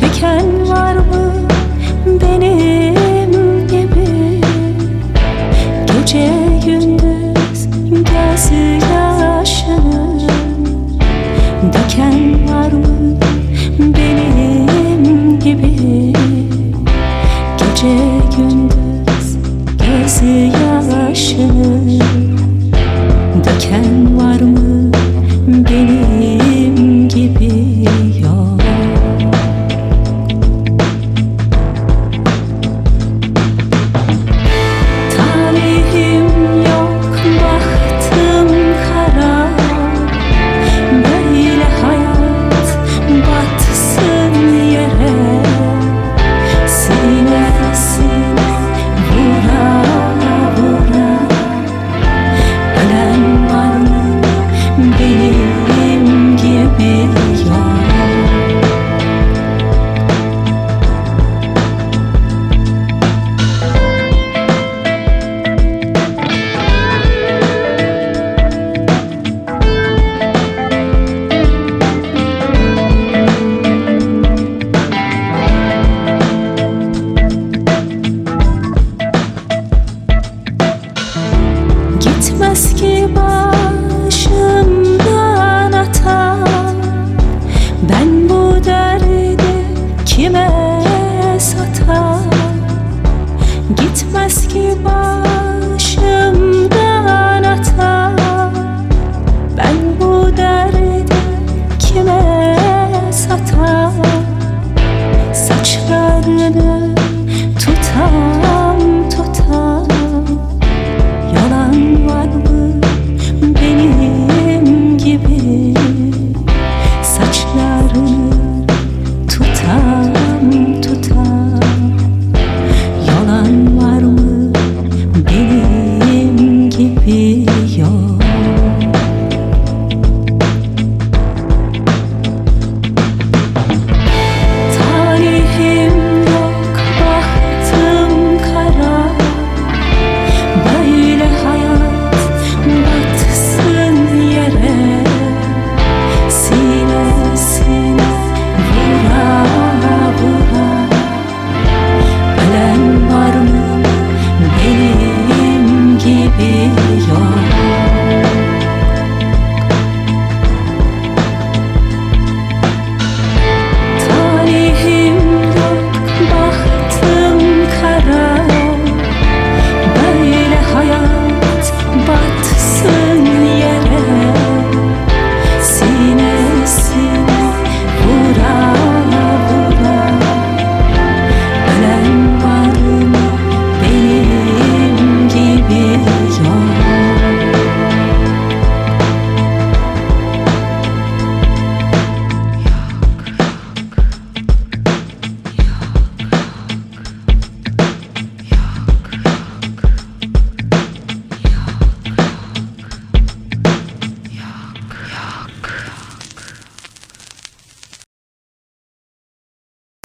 çeken var mı benim gibi? Gece gündüz göz yaşını döken var mı benim gibi? Gece gündüz göz yaşını döken Bye.